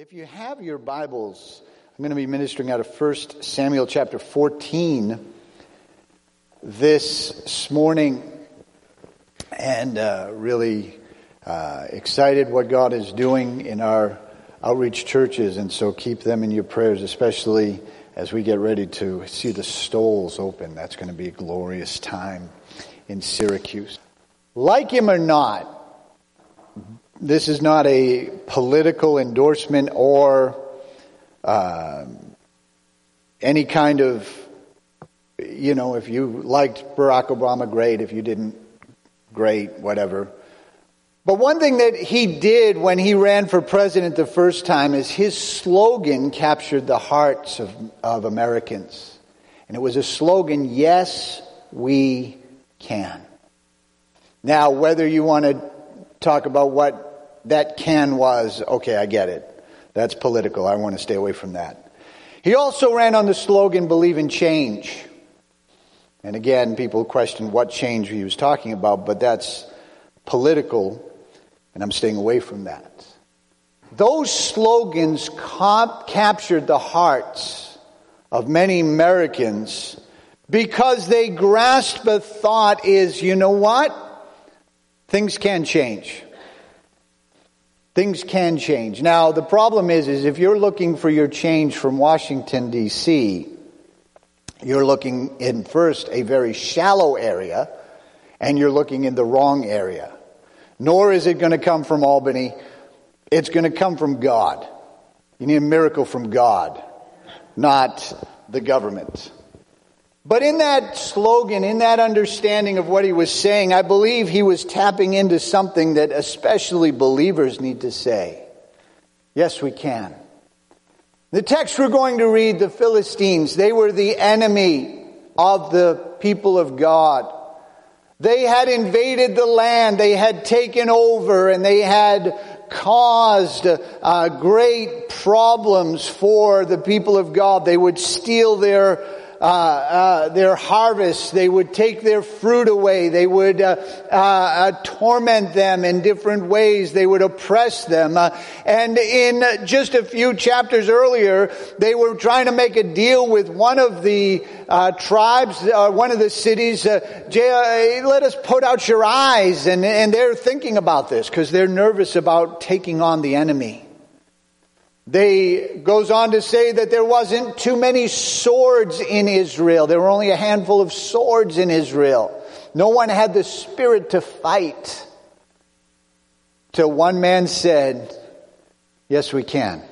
If you have your Bibles, I'm going to be ministering out of 1 Samuel chapter 14 this morning and uh, really uh, excited what God is doing in our outreach churches. And so keep them in your prayers, especially as we get ready to see the stoles open. That's going to be a glorious time in Syracuse. Like him or not, this is not a political endorsement or uh, any kind of, you know, if you liked Barack Obama, great. If you didn't, great, whatever. But one thing that he did when he ran for president the first time is his slogan captured the hearts of, of Americans. And it was a slogan, yes, we can. Now, whether you want to talk about what that can was, okay, I get it. That's political. I want to stay away from that. He also ran on the slogan, believe in change. And again, people question what change he was talking about, but that's political, and I'm staying away from that. Those slogans comp- captured the hearts of many Americans because they grasp the thought is, you know what? Things can change. Things can change. Now, the problem is, is if you're looking for your change from Washington, D.C., you're looking in first a very shallow area, and you're looking in the wrong area. Nor is it going to come from Albany. It's going to come from God. You need a miracle from God, not the government. But in that slogan, in that understanding of what he was saying, I believe he was tapping into something that especially believers need to say. Yes, we can. The text we're going to read, the Philistines, they were the enemy of the people of God. They had invaded the land, they had taken over, and they had caused uh, great problems for the people of God. They would steal their uh, uh, their harvest. They would take their fruit away. They would uh, uh, uh torment them in different ways. They would oppress them. Uh, and in just a few chapters earlier, they were trying to make a deal with one of the tribes, one of the cities. let us put out your eyes. And, and they're thinking about this because they're nervous about taking on the enemy. They goes on to say that there wasn't too many swords in Israel. There were only a handful of swords in Israel. No one had the spirit to fight. Till one man said, Yes, we can.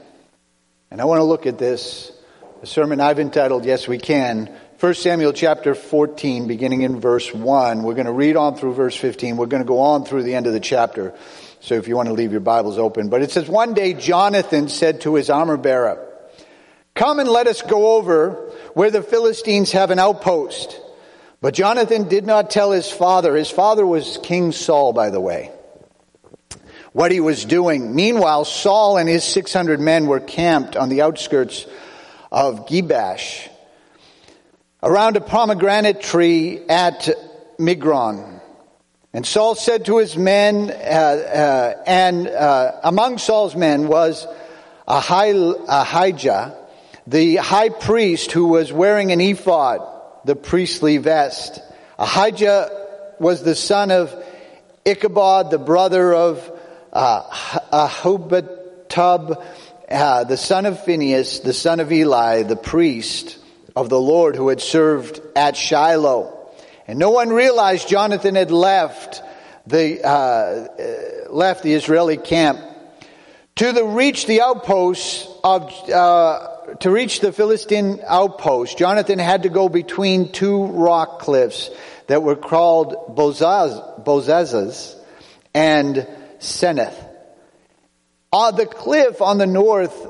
And I want to look at this, a sermon I've entitled, Yes, We Can. 1 Samuel chapter 14, beginning in verse 1. We're going to read on through verse 15. We're going to go on through the end of the chapter. So if you want to leave your Bibles open. But it says, one day Jonathan said to his armor bearer, Come and let us go over where the Philistines have an outpost. But Jonathan did not tell his father. His father was King Saul, by the way, what he was doing. Meanwhile, Saul and his 600 men were camped on the outskirts of Gibeah around a pomegranate tree at Migron. And Saul said to his men, uh, uh, and uh, among Saul's men was Ahijah, the high priest who was wearing an ephod, the priestly vest. Ahijah was the son of Ichabod, the brother of uh, Ahubab, uh, the son of Phinehas, the son of Eli, the priest of the Lord who had served at Shiloh. And no one realized Jonathan had left the, uh, uh, left the Israeli camp. To the reach the outposts of, uh, to reach the Philistine outpost, Jonathan had to go between two rock cliffs that were called Bozaz, Bozazas and Seneth. On the cliff on the north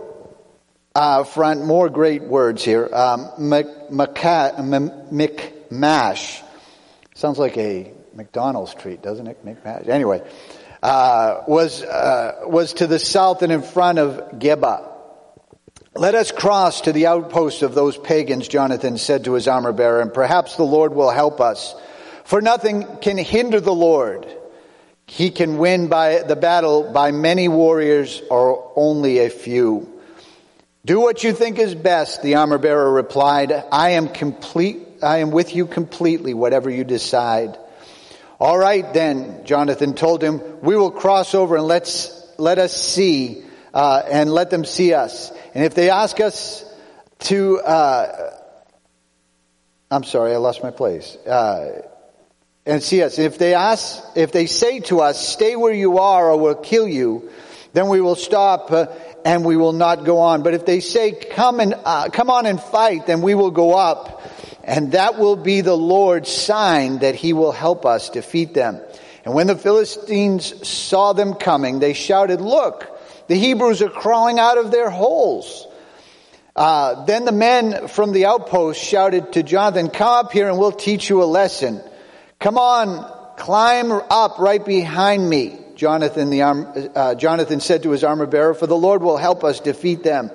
uh, front, more great words here, um, Michmash, Sounds like a McDonald's treat, doesn't it? McMash. Anyway, uh, was uh, was to the south and in front of Geba. Let us cross to the outpost of those pagans, Jonathan said to his armor bearer, and perhaps the Lord will help us. For nothing can hinder the Lord. he can win by the battle by many warriors or only a few. Do what you think is best, the armor bearer replied. I am complete, I am with you completely, whatever you decide. All right then, Jonathan told him, we will cross over and let's, let us see, uh, and let them see us. And if they ask us to, uh, I'm sorry, I lost my place. Uh, and see us. If they ask, if they say to us, stay where you are or we'll kill you, then we will stop uh, and we will not go on. But if they say, come and, uh, come on and fight, then we will go up. And that will be the Lord's sign that he will help us defeat them. And when the Philistines saw them coming, they shouted, look, the Hebrews are crawling out of their holes. Uh, then the men from the outpost shouted to Jonathan, come up here and we'll teach you a lesson. Come on, climb up right behind me. Jonathan, the arm, uh, Jonathan said to his armor bearer, for the Lord will help us defeat them.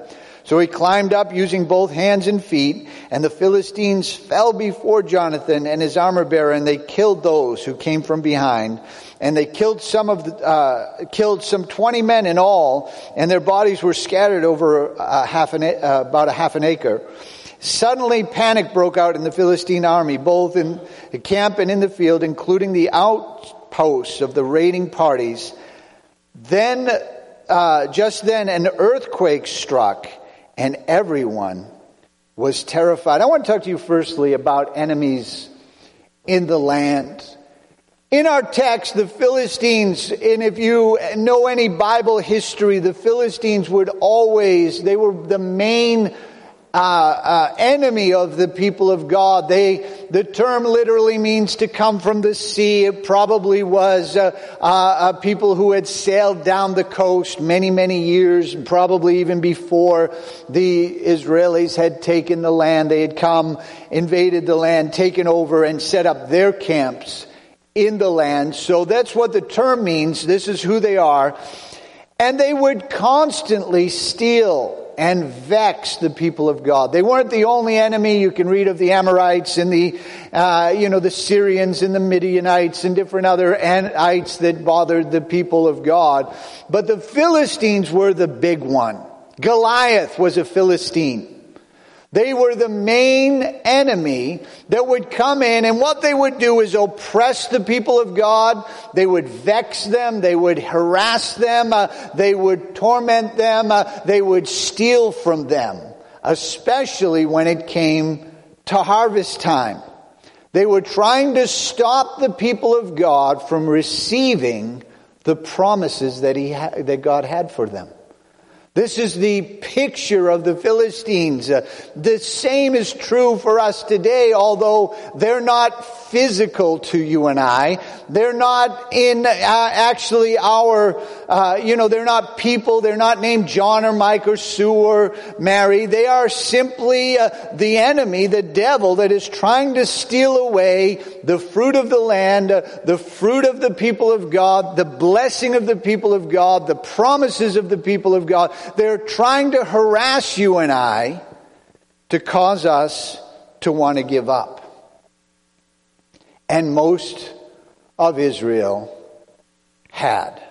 So he climbed up using both hands and feet, and the Philistines fell before Jonathan and his armor bearer, and they killed those who came from behind. And they killed some of the, uh, killed some 20 men in all, and their bodies were scattered over a half an, uh, about a half an acre. Suddenly panic broke out in the Philistine army, both in the camp and in the field, including the outposts of the raiding parties. Then, uh, just then, an earthquake struck, and everyone was terrified. I want to talk to you firstly about enemies in the land. In our text, the Philistines, and if you know any Bible history, the Philistines would always, they were the main uh, uh, enemy of the people of God. They, the term literally means to come from the sea. It probably was uh, uh, uh, people who had sailed down the coast many, many years, probably even before the Israelis had taken the land. They had come, invaded the land, taken over, and set up their camps in the land. So that's what the term means. This is who they are. And they would constantly steal and vex the people of God. They weren't the only enemy. You can read of the Amorites and the, uh, you know, the Syrians and the Midianites and different other anites that bothered the people of God. But the Philistines were the big one. Goliath was a Philistine. They were the main enemy that would come in and what they would do is oppress the people of God. They would vex them. They would harass them. Uh, they would torment them. Uh, they would steal from them, especially when it came to harvest time. They were trying to stop the people of God from receiving the promises that he ha- that God had for them. This is the picture of the Philistines. Uh, the same is true for us today, although they're not physical to you and I. They're not in uh, actually our, uh, you know, they're not people. They're not named John or Mike or Sue or Mary. They are simply uh, the enemy, the devil that is trying to steal away the fruit of the land, uh, the fruit of the people of God, the blessing of the people of God, the promises of the people of God. They're trying to harass you and I to cause us to want to give up. And most of Israel had.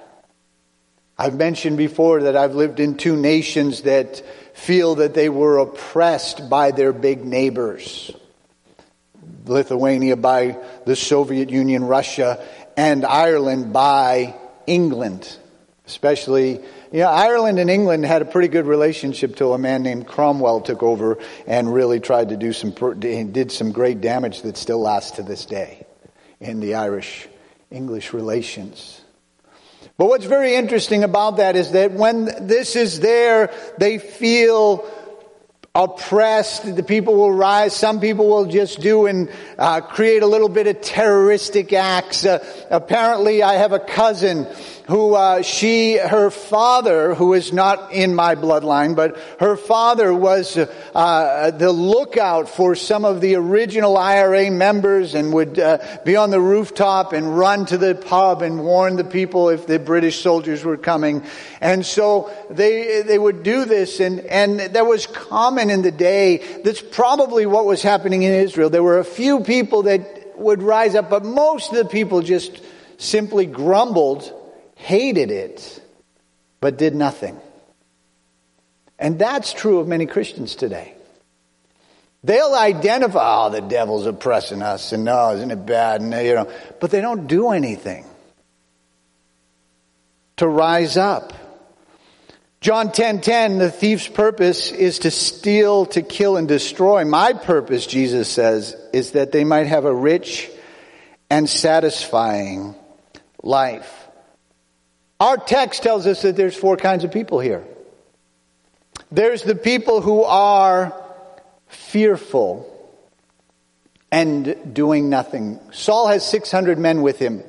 I've mentioned before that I've lived in two nations that feel that they were oppressed by their big neighbors. Lithuania by the Soviet Union, Russia, and Ireland by England. Especially, you know, Ireland and England had a pretty good relationship till a man named Cromwell took over and really tried to do some, did some great damage that still lasts to this day in the Irish English relations. But what's very interesting about that is that when this is there, they feel oppressed. The people will rise. Some people will just do and uh, create a little bit of terroristic acts. Uh, apparently, I have a cousin who uh, she, her father, who is not in my bloodline, but her father was uh, the lookout for some of the original IRA members and would uh, be on the rooftop and run to the pub and warn the people if the British soldiers were coming. And so they they would do this, and and that was common in the day. That's probably what was happening in Israel. There were a few people that would rise up, but most of the people just simply grumbled, hated it, but did nothing. And that's true of many Christians today. They'll identify, oh, the devil's oppressing us, and no, isn't it bad? And, you know, but they don't do anything to rise up. John 10:10 10, 10, the thief's purpose is to steal, to kill and destroy. My purpose, Jesus says, is that they might have a rich and satisfying life. Our text tells us that there's four kinds of people here. There's the people who are fearful and doing nothing. Saul has 600 men with him.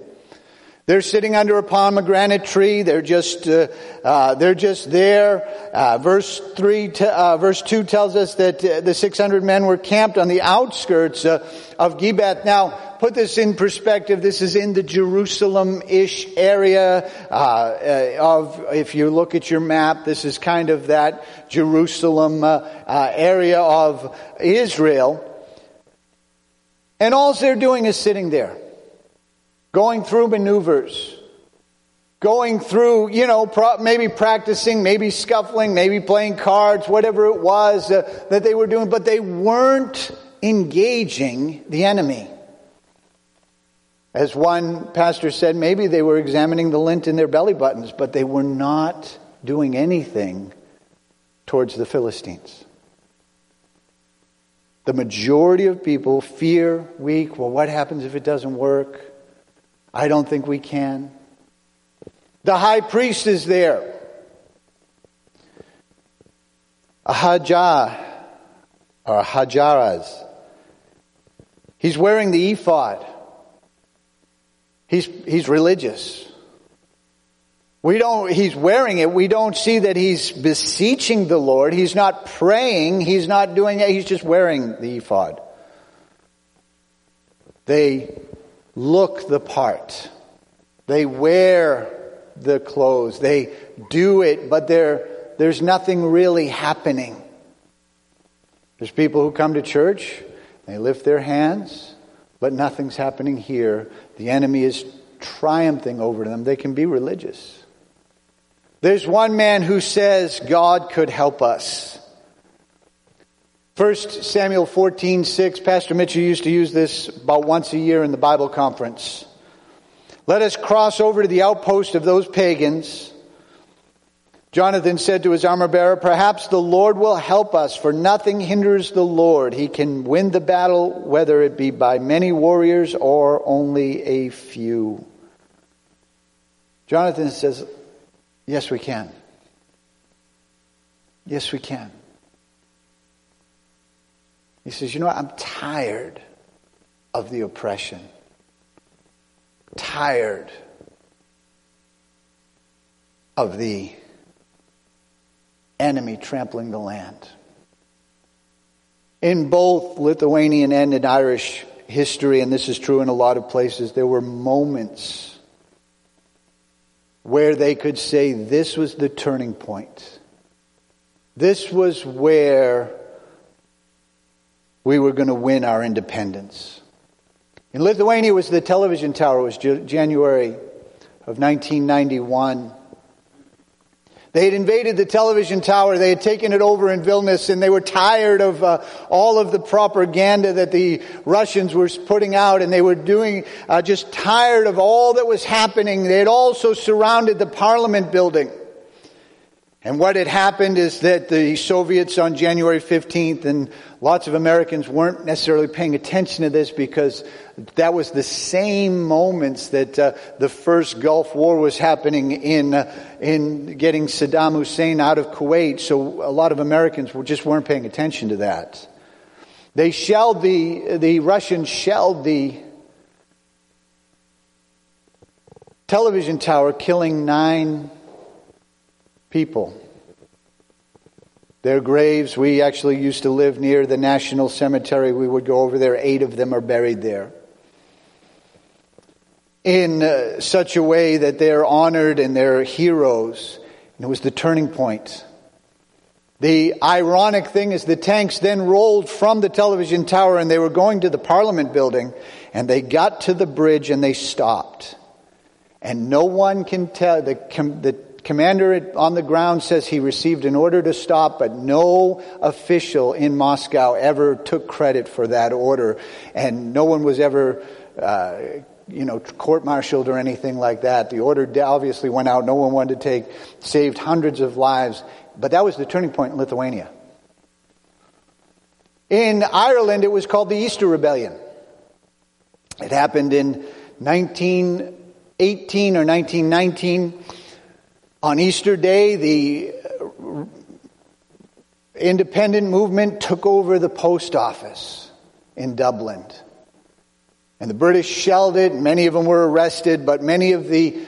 They're sitting under a pomegranate tree. They're just, uh, uh, they're just there. Uh, verse three, t- uh, verse two tells us that uh, the 600 men were camped on the outskirts uh, of Gibeath. Now, put this in perspective. This is in the Jerusalem-ish area uh, uh, of, if you look at your map, this is kind of that Jerusalem uh, area of Israel. And all they're doing is sitting there going through maneuvers, going through, you know, maybe practicing, maybe scuffling, maybe playing cards, whatever it was uh, that they were doing, but they weren't engaging the enemy. As one pastor said, maybe they were examining the lint in their belly buttons, but they were not doing anything towards the Philistines. The majority of people fear, weak, well, what happens if it doesn't work? I don't think we can. The high priest is there. Ahijah, or Hajaraz. He's wearing the ephod. He's, he's religious. We don't, he's wearing it. We don't see that he's beseeching the Lord. He's not praying. He's not doing it. He's just wearing the ephod. They look the part. They wear the clothes. They do it, but there's nothing really happening. There's people who come to church, they lift their hands, but nothing's happening here. The enemy is triumphing over them. They can be religious. There's one man who says God could help us. 1 Samuel 14, 6, Pastor Mitchell used to use this about once a year in the Bible conference. Let us cross over to the outpost of those pagans. Jonathan said to his armor bearer, Perhaps the Lord will help us, for nothing hinders the Lord. He can win the battle, whether it be by many warriors or only a few. Jonathan says, Yes, we can. Yes, we can. He says, You know what? I'm tired of the oppression. Tired of the enemy trampling the land. In both Lithuanian and in Irish history, and this is true in a lot of places, there were moments where they could say this was the turning point. This was where we were going to win our independence. In Lithuania was the television tower. It was January of 1991. They had invaded the television tower. They had taken it over in Vilnius and they were tired of uh, all of the propaganda that the Russians were putting out and they were doing, uh, just tired of all that was happening. They had also surrounded the parliament building. And what had happened is that the Soviets on January 15th, and lots of Americans weren't necessarily paying attention to this because that was the same moments that uh, the first Gulf War was happening in, uh, in getting Saddam Hussein out of Kuwait. So a lot of Americans were, just weren't paying attention to that. They shelled the, the Russians shelled the television tower, killing nine people. Their graves, we actually used to live near the National Cemetery. We would go over there. Eight of them are buried there. In uh, such a way that they're honored and they're heroes. And it was the turning point. The ironic thing is the tanks then rolled from the television tower and they were going to the parliament building and they got to the bridge and they stopped. And no one can tell, the, the commander on the ground says he received an order to stop, but no official in Moscow ever took credit for that order. And no one was ever, uh, you know, court-martialed or anything like that. The order obviously went out. No one wanted to take, saved hundreds of lives. But that was the turning point in Lithuania. In Ireland, it was called the Easter Rebellion. It happened in 1918 or 1919. On Easter Day, the independent movement took over the post office in Dublin. And the British shelled it. Many of them were arrested, but many of the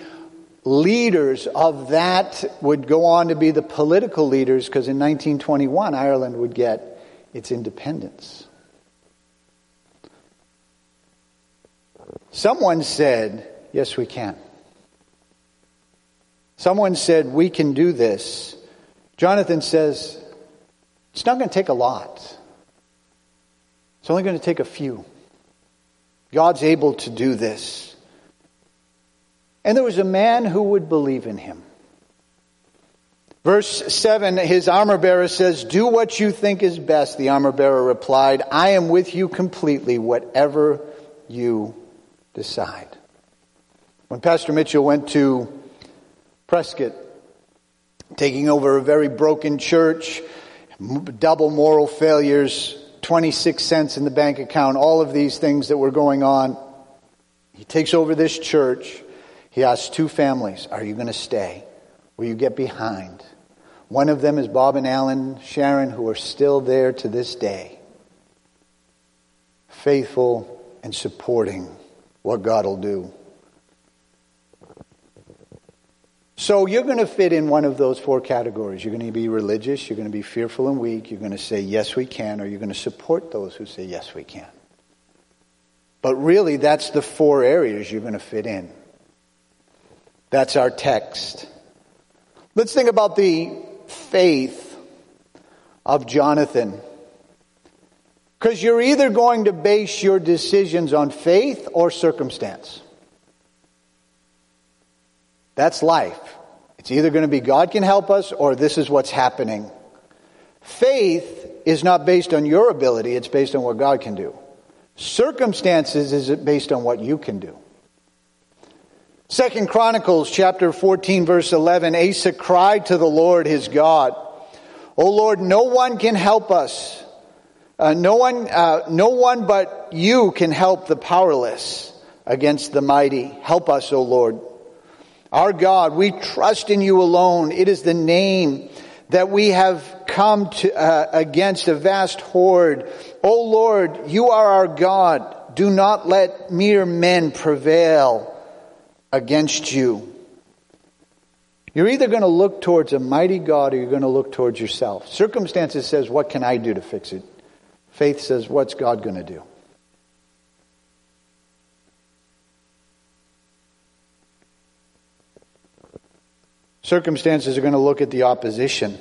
leaders of that would go on to be the political leaders because in 1921 Ireland would get its independence. Someone said, Yes, we can. Someone said, We can do this. Jonathan says, It's not going to take a lot, it's only going to take a few. God's able to do this. And there was a man who would believe in him. Verse 7, his armor bearer says, Do what you think is best. The armor bearer replied, I am with you completely, whatever you decide. When Pastor Mitchell went to Prescott, taking over a very broken church, double moral failures, 26 cents in the bank account, all of these things that were going on, he takes over this church. He asks two families, Are you going to stay? Will you get behind? One of them is Bob and Alan Sharon, who are still there to this day, faithful and supporting what God will do. So you're going to fit in one of those four categories. You're going to be religious, you're going to be fearful and weak, you're going to say, yes, we can, or you're going to support those who say, yes, we can. But really, that's the four areas you're going to fit in. That's our text. Let's think about the faith of Jonathan. Because you're either going to base your decisions on faith or circumstance. That's life. It's either going to be God can help us or this is what's happening. Faith is not based on your ability, it's based on what God can do. Circumstances is based on what you can do. Second Chronicles chapter 14 verse 11, Asa cried to the Lord his God, O Lord, no one can help us. Uh, no one, uh, no one but you can help the powerless against the mighty. Help us, O Lord. Our God, we trust in you alone. It is the name that we have come to, uh, against a vast horde. O Lord, you are our God. Do not let mere men prevail against you. You're either going to look towards a mighty God or you're going to look towards yourself. Circumstances says, what can I do to fix it? Faith says, what's God going to do? Circumstances are going to look at the opposition.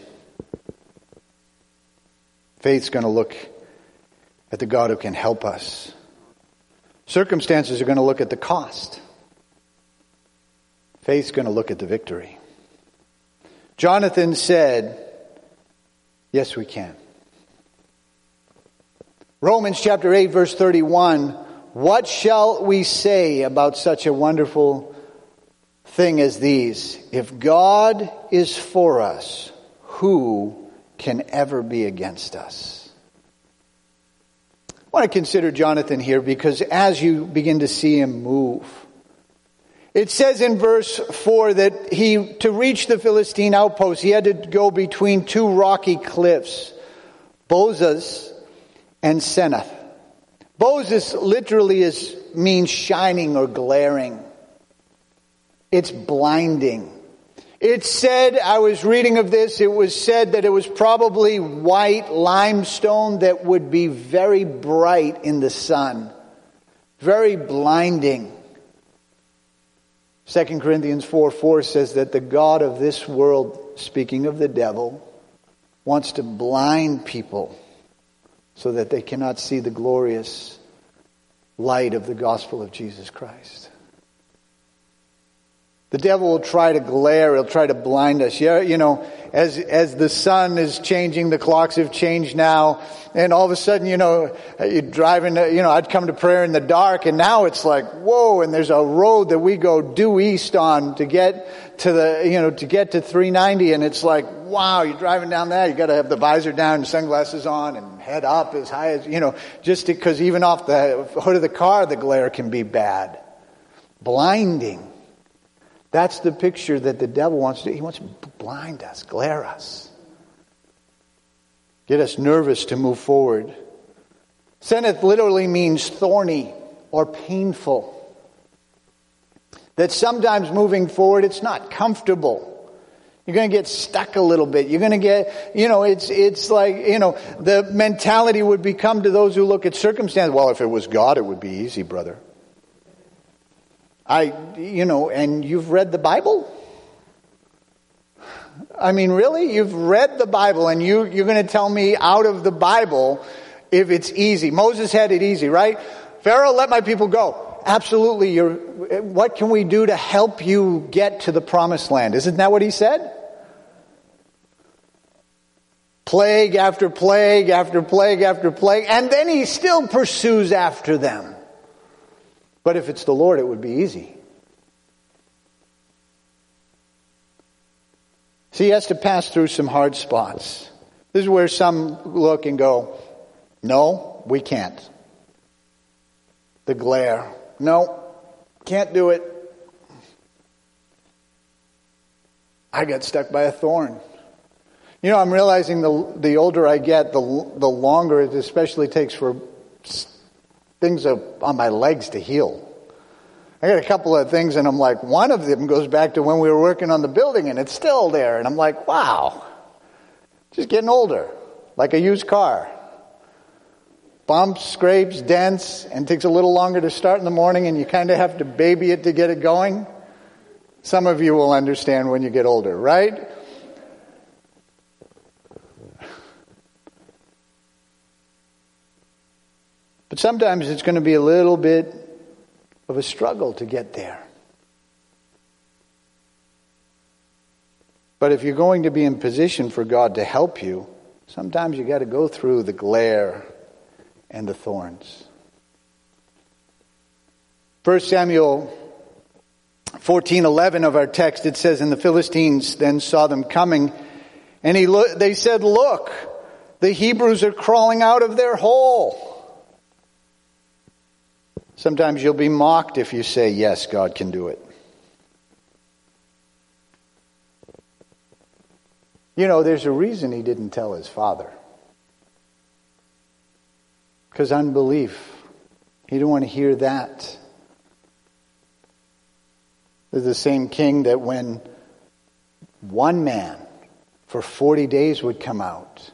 Faith's going to look at the God who can help us. Circumstances are going to look at the cost. Faith's going to look at the victory. Jonathan said, Yes, we can. Romans chapter 8, verse 31 What shall we say about such a wonderful thing as these? If God is for us, who can ever be against us? I want to consider Jonathan here because as you begin to see him move, it says in verse 4 that he, to reach the Philistine outpost, he had to go between two rocky cliffs, Bozez and Senath. Bozez literally is, means shining or glaring. It's blinding. It said, I was reading of this, it was said that it was probably white limestone that would be very bright in the sun. Very blinding. 2 Corinthians 4 4 says that the God of this world, speaking of the devil, wants to blind people so that they cannot see the glorious light of the gospel of Jesus Christ. The devil will try to glare, he'll try to blind us. Yeah, you know, as, as the sun is changing, the clocks have changed now, and all of a sudden, you know, you're driving, you know, I'd come to prayer in the dark, and now it's like, whoa, and there's a road that we go due east on to get to the, you know, to get to 390, and it's like, wow, you're driving down that, you gotta have the visor down and sunglasses on and head up as high as, you know, just because even off the hood of the car, the glare can be bad. Blinding. That's the picture that the devil wants to do. He wants to blind us, glare us, get us nervous to move forward. Seneth literally means thorny or painful. That sometimes moving forward, it's not comfortable. You're going to get stuck a little bit. You're going to get, you know, it's, it's like, you know, the mentality would become to those who look at circumstance. Well, if it was God, it would be easy, brother. I, you know, and you've read the Bible? I mean, really? You've read the Bible and you, you're going to tell me out of the Bible if it's easy. Moses had it easy, right? Pharaoh, let my people go. Absolutely. You're, what can we do to help you get to the promised land? Isn't that what he said? Plague after plague after plague after plague. And then he still pursues after them. But if it's the Lord, it would be easy. See, he has to pass through some hard spots. This is where some look and go, no, we can't. The glare. No, can't do it. I got stuck by a thorn. You know, I'm realizing the, the older I get, the, the longer it especially takes for things on my legs to heal. I got a couple of things, and I'm like, one of them goes back to when we were working on the building, and it's still there. And I'm like, wow, just getting older, like a used car. Bumps, scrapes, dents, and takes a little longer to start in the morning, and you kind of have to baby it to get it going. Some of you will understand when you get older, right? But sometimes it's going to be a little bit of a struggle to get there. But if you're going to be in position for God to help you, sometimes you got to go through the glare and the thorns. 1 Samuel 14:11 of our text it says and the Philistines then saw them coming and he lo- they said look the Hebrews are crawling out of their hole Sometimes you'll be mocked if you say, Yes, God can do it. You know, there's a reason he didn't tell his father. Because unbelief. He didn't want to hear that. There's the same king that when one man for 40 days would come out,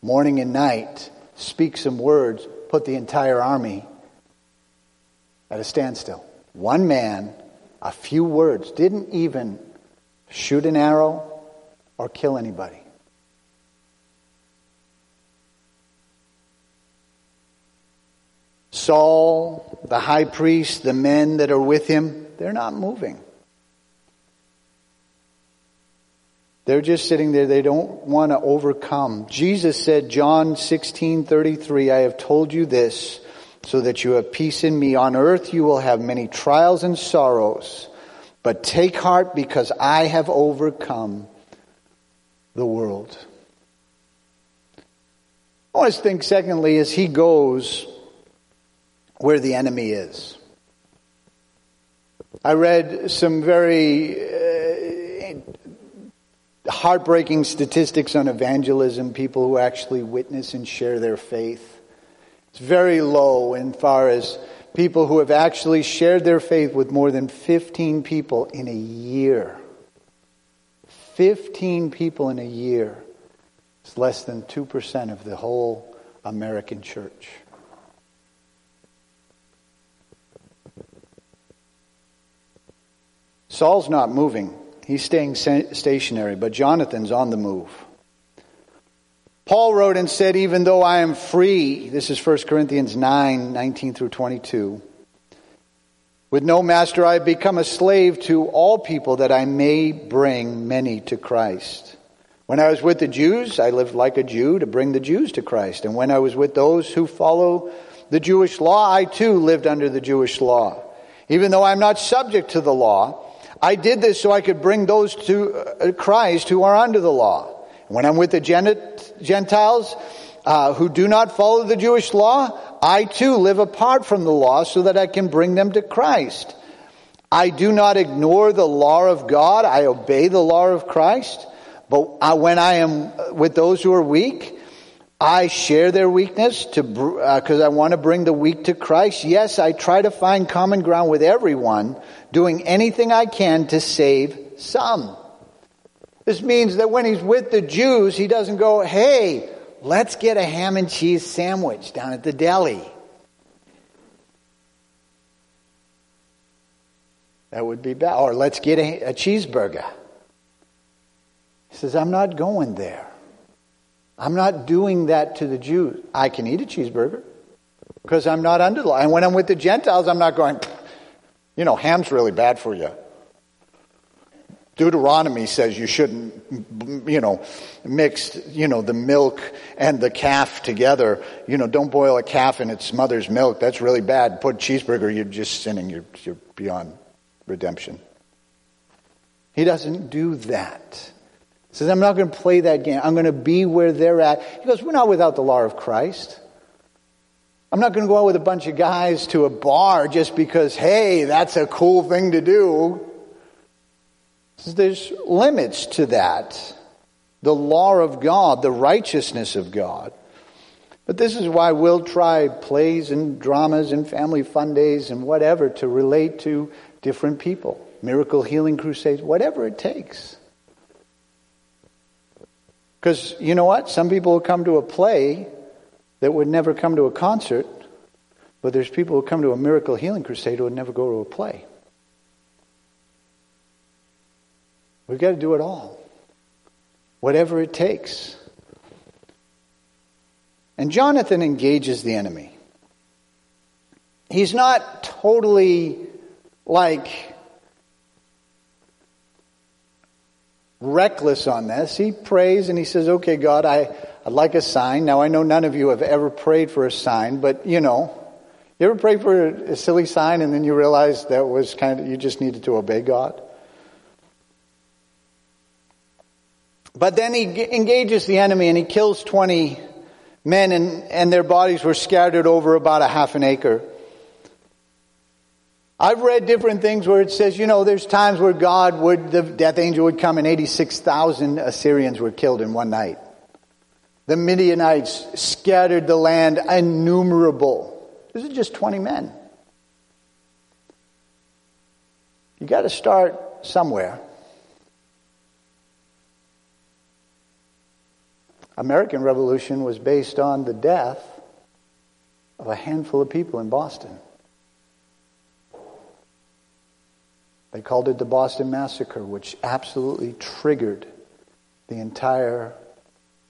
morning and night, speak some words, put the entire army at a standstill. One man, a few words, didn't even shoot an arrow or kill anybody. Saul, the high priest, the men that are with him, they're not moving. They're just sitting there. They don't want to overcome. Jesus said, John 16, 33, I have told you this so that you have peace in me. On earth you will have many trials and sorrows, but take heart because I have overcome the world. I want to think, secondly, as he goes where the enemy is. I read some very uh, heartbreaking statistics on evangelism, people who actually witness and share their faith. It's very low in far as people who have actually shared their faith with more than 15 people in a year. 15 people in a year. It's less than 2% of the whole American church. Saul's not moving. He's staying stationary, but Jonathan's on the move. Paul wrote and said, Even though I am free, this is 1 Corinthians 9 19 through 22. With no master, I have become a slave to all people that I may bring many to Christ. When I was with the Jews, I lived like a Jew to bring the Jews to Christ. And when I was with those who follow the Jewish law, I too lived under the Jewish law. Even though I'm not subject to the law, I did this so I could bring those to uh, Christ who are under the law. When I'm with the Gentiles uh, who do not follow the Jewish law, I too live apart from the law so that I can bring them to Christ. I do not ignore the law of God. I obey the law of Christ. But uh, when I am with those who are weak, I share their weakness to because uh, I want to bring the weak to Christ. Yes, I try to find common ground with everyone, doing anything I can to save some. This means that when he's with the Jews, he doesn't go, "Hey, let's get a ham and cheese sandwich down at the deli." That would be bad. Or let's get a, a cheeseburger. He says, I'm not going there. I'm not doing that to the Jews. I can eat a cheeseburger because I'm not under the law. And when I'm with the Gentiles, I'm not going, you know, ham's really bad for you. Deuteronomy says you shouldn't, you know, mix, you know, the milk and the calf together. You know, don't boil a calf in its mother's milk. That's really bad. Put cheeseburger, you're just sinning. You're, you're beyond redemption. He doesn't do that He says, I'm not going to play that game. I'm going to be where they're at. He goes, We're not without the law of Christ. I'm not going to go out with a bunch of guys to a bar just because, hey, that's a cool thing to do. There's limits to that. The law of God, the righteousness of God. But this is why we'll try plays and dramas and family fun days and whatever to relate to different people. Miracle healing crusades, whatever it takes. Because you know what? Some people will come to a play that would never come to a concert, but there's people who come to a miracle healing crusade who would never go to a play. We've got to do it all, whatever it takes. And Jonathan engages the enemy. He's not totally like reckless on this. He prays and he says, Okay, God, I, I'd like a sign. Now, I know none of you have ever prayed for a sign, but you know, you ever pray for a silly sign and then you realize that was kind of, you just needed to obey God? But then he engages the enemy and he kills 20 men and, and their bodies were scattered over about a half an acre. I've read different things where it says, you know, there's times where God would, the death angel would come and 86,000 Assyrians were killed in one night. The Midianites scattered the land innumerable. This is just 20 men. You got to start somewhere. American Revolution was based on the death of a handful of people in Boston. They called it the Boston Massacre, which absolutely triggered the entire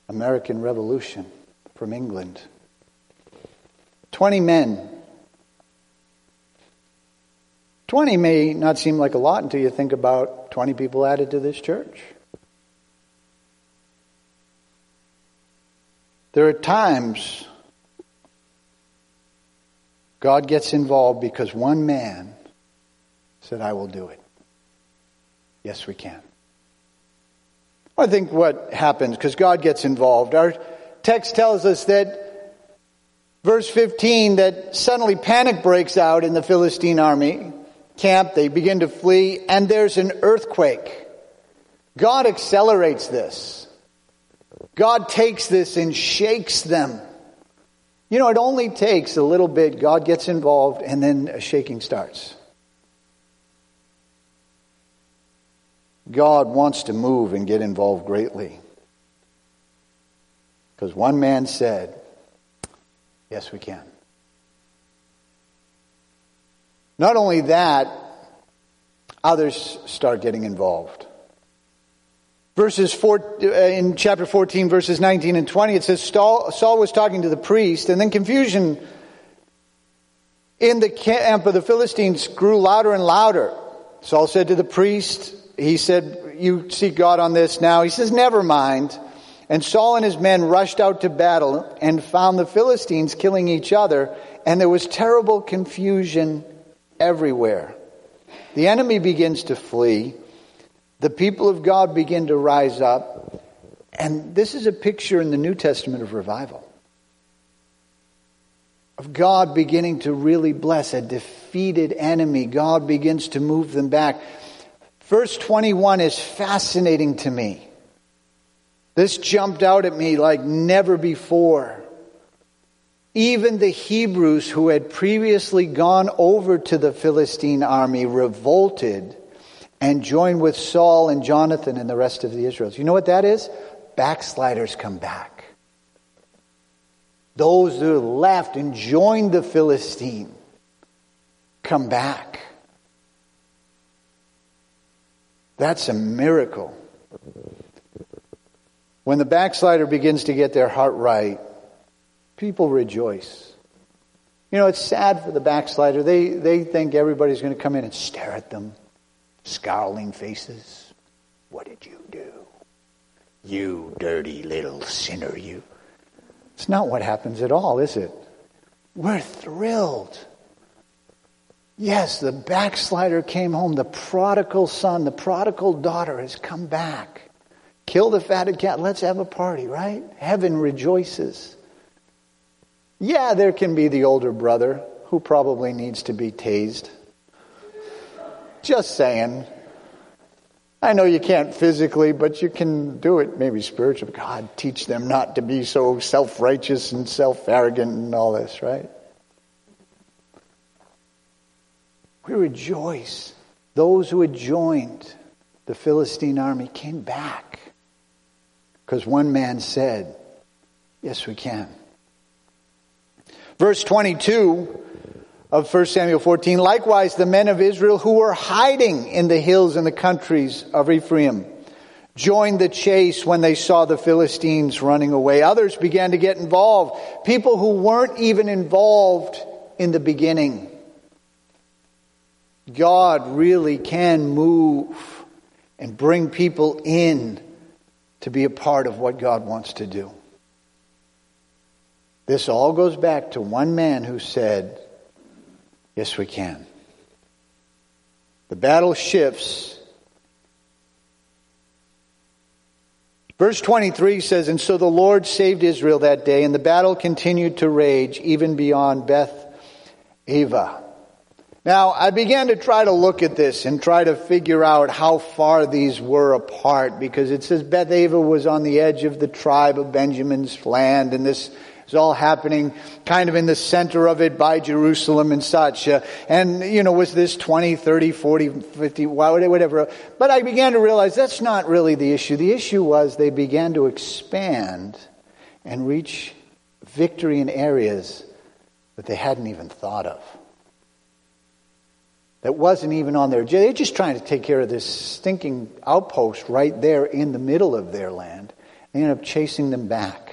American Revolution from England. 20 men. 20 may not seem like a lot until you think about 20 people added to this church. There are times God gets involved because one man said, I will do it. Yes, we can. I think what happens, because God gets involved, our text tells us that, verse 15, that suddenly panic breaks out in the Philistine army camp. They begin to flee, and there's an earthquake. God accelerates this. God takes this and shakes them. You know, it only takes a little bit. God gets involved, and then a shaking starts. God wants to move and get involved greatly. Because one man said, Yes, we can. Not only that, others start getting involved. Verses four, uh, in chapter 14, verses 19 and 20, it says Saul, Saul was talking to the priest, and then confusion in the camp of the Philistines grew louder and louder. Saul said to the priest, he said, You seek God on this now. He says, Never mind. And Saul and his men rushed out to battle and found the Philistines killing each other, and there was terrible confusion everywhere. The enemy begins to flee. The people of God begin to rise up. And this is a picture in the New Testament of revival. Of God beginning to really bless a defeated enemy. God begins to move them back. Verse 21 is fascinating to me. This jumped out at me like never before. Even the Hebrews who had previously gone over to the Philistine army revolted and join with Saul and Jonathan and the rest of the Israelites. You know what that is? Backsliders come back. Those who left and joined the Philistine come back. That's a miracle. When the backslider begins to get their heart right, people rejoice. You know, it's sad for the backslider. They, they think everybody's going to come in and stare at them, scowling faces. What did you do? You dirty little sinner, you. It's not what happens at all, is it? We're thrilled. Yes, the backslider came home. The prodigal son, the prodigal daughter has come back. Kill the fatted cat. Let's have a party, right? Heaven rejoices. Yeah, there can be the older brother who probably needs to be tased. Just saying. I know you can't physically, but you can do it maybe spiritually. God, teach them not to be so self righteous and self arrogant and all this, right? We rejoice. Those who had joined the Philistine army came back. Because one man said, Yes, we can. Verse 22 of 1 Samuel 14 Likewise, the men of Israel who were hiding in the hills and the countries of Ephraim joined the chase when they saw the Philistines running away. Others began to get involved. People who weren't even involved in the beginning. God really can move and bring people in to be a part of what God wants to do. This all goes back to one man who said, Yes, we can. The battle shifts. Verse 23 says, And so the Lord saved Israel that day, and the battle continued to rage even beyond Beth Aven. Now, I began to try to look at this and try to figure out how far these were apart because it says Beth Aven was on the edge of the tribe of Benjamin's land and this is all happening kind of in the center of it by Jerusalem and such. Uh, and, you know, was this 20, 30, 40, 50, whatever. But I began to realize that's not really the issue. The issue was they began to expand and reach victory in areas that they hadn't even thought of that wasn't even on their agenda. they're just trying to take care of this stinking outpost right there in the middle of their land they end up chasing them back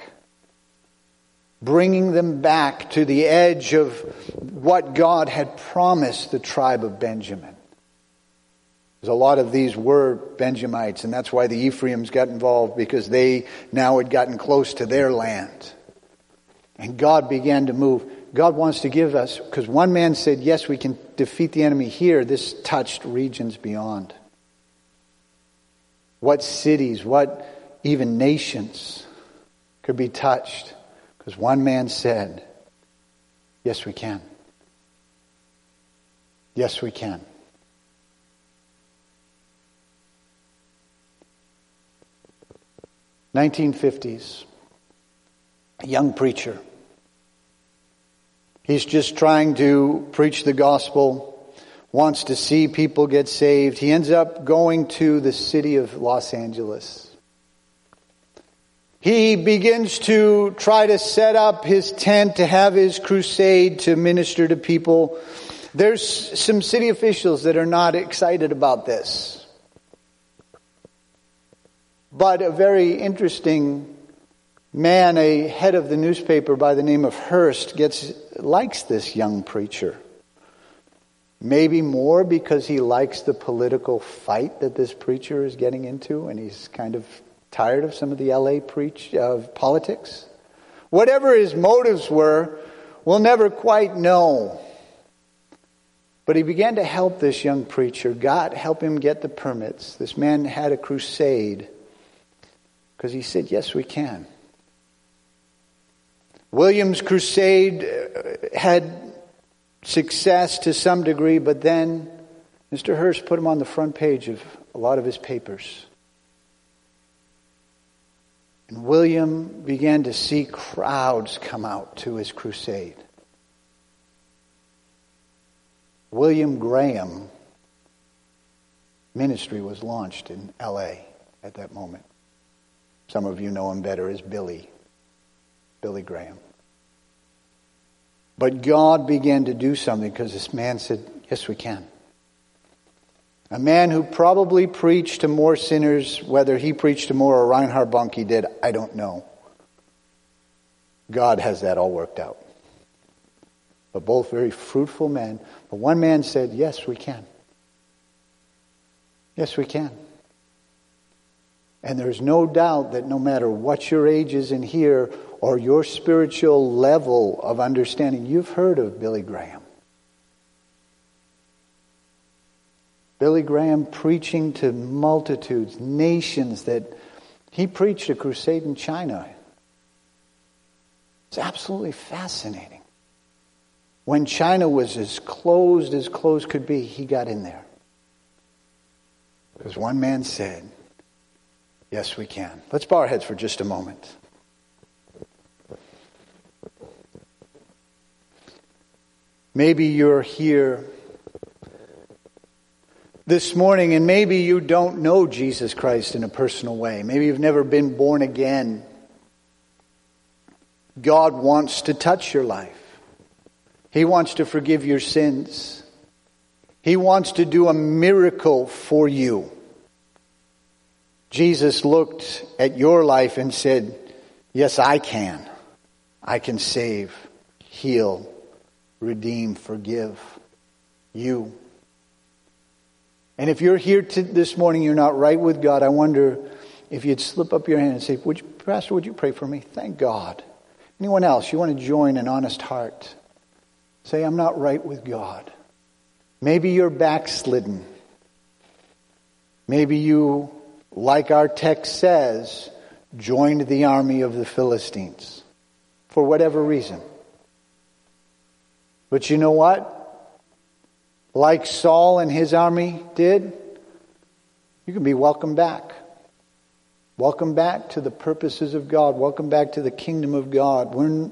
bringing them back to the edge of what god had promised the tribe of benjamin. Because a lot of these were benjamites and that's why the Ephraims got involved because they now had gotten close to their land. And god began to move. God wants to give us, because one man said, yes, we can defeat the enemy here, this touched regions beyond. What cities, what even nations could be touched, because one man said, yes, we can. Yes, we can. Nineteen fifties, a young preacher He's just trying to preach the gospel, wants to see people get saved. He ends up going to the city of Los Angeles. He begins to try to set up his tent to have his crusade to minister to people. There's some city officials that are not excited about this. But a very interesting man, a head of the newspaper by the name of Hearst, gets likes this young preacher. Maybe more because he likes the political fight that this preacher is getting into and he's kind of tired of some of the LA preach of politics. Whatever his motives were, we'll never quite know. But he began to help this young preacher. God help him get the permits. This man had a crusade because he said, Yes, we can. William's crusade uh, had success to some degree, but then Mr. Hearst put him on the front page of a lot of his papers. And William began to see crowds come out to his crusade. William Graham ministry was launched in LA at that moment. Some of you know him better as Billy, Billy Graham. But God began to do something because this man said, Yes, we can. A man who probably preached to more sinners, whether he preached to more or Reinhard Bonnke did, I don't know. God has that all worked out. But both very fruitful men. But one man said, Yes, we can. Yes, we can. And there's no doubt that no matter what your age is in here or your spiritual level of understanding, you've heard of Billy Graham. Billy Graham preaching to multitudes, nations that he preached a crusade in China. It's absolutely fascinating. When China was as closed as closed could be, he got in there. Because one man said, Yes, we can. Let's bow our heads for just a moment. Maybe you're here this morning and maybe you don't know Jesus Christ in a personal way. Maybe you've never been born again. God wants to touch your life. He wants to forgive your sins. He wants to do a miracle for you. Jesus looked at your life and said, Yes, I can. I can save, heal, redeem, forgive you. And if you're here this morning, you're not right with God, I wonder if you'd slip up your hand and say, would you, Pastor, would you pray for me? Thank God. Anyone else, you want to join an honest heart? Say, I'm not right with God. Maybe you're backslidden. Maybe you like our text says, joined the army of the Philistines for whatever reason. But you know what? Like Saul and his army did, you can be welcomed back. Welcome back to the purposes of God. Welcome back to the kingdom of God. We're,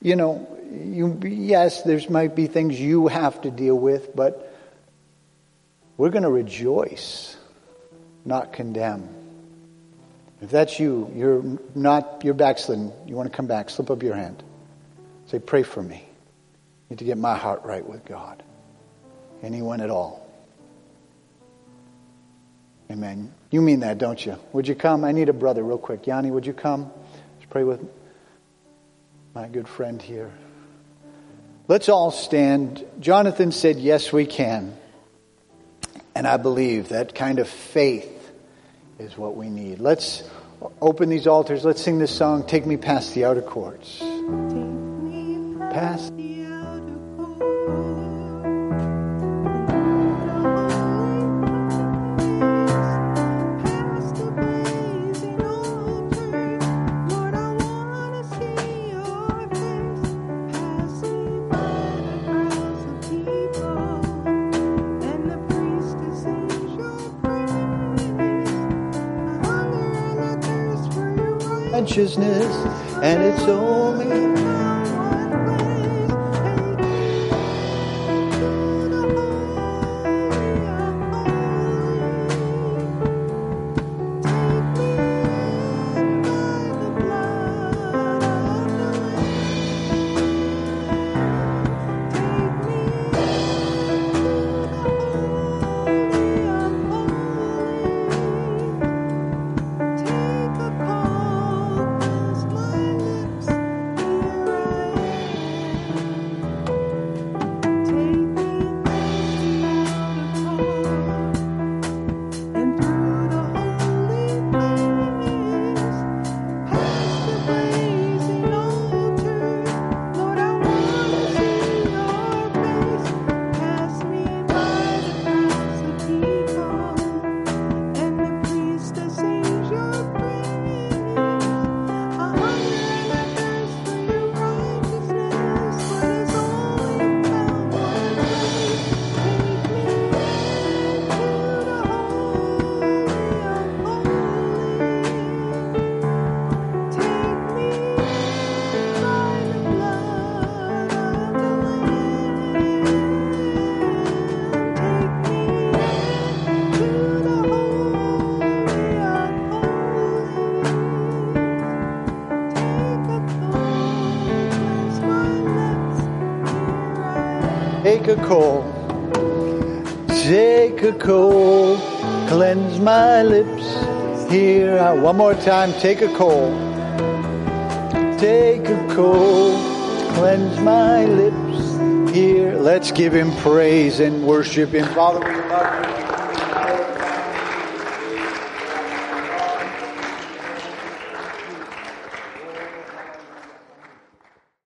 you know, you, yes, there might be things you have to deal with, but we're going to rejoice not condemn. If that's you, you're not, you're backslidden, you want to come back, slip up your hand. Say, pray for me. I need to get my heart right with God. Anyone at all. Amen. You mean that, don't you? Would you come? I need a brother real quick. Yanni, would you come? Let's pray with my good friend here. Let's all stand. Jonathan said, Yes, we can. And I believe that kind of faith is what we need. Let's open these altars. Let's sing this song, Take Me Past the Outer Courts. Past righteousness, and it's only coal. Cleanse my lips. Here, I, one more time. Take a coal. Take a coal. Cleanse my lips. Here, let's give him praise and worship him. Father.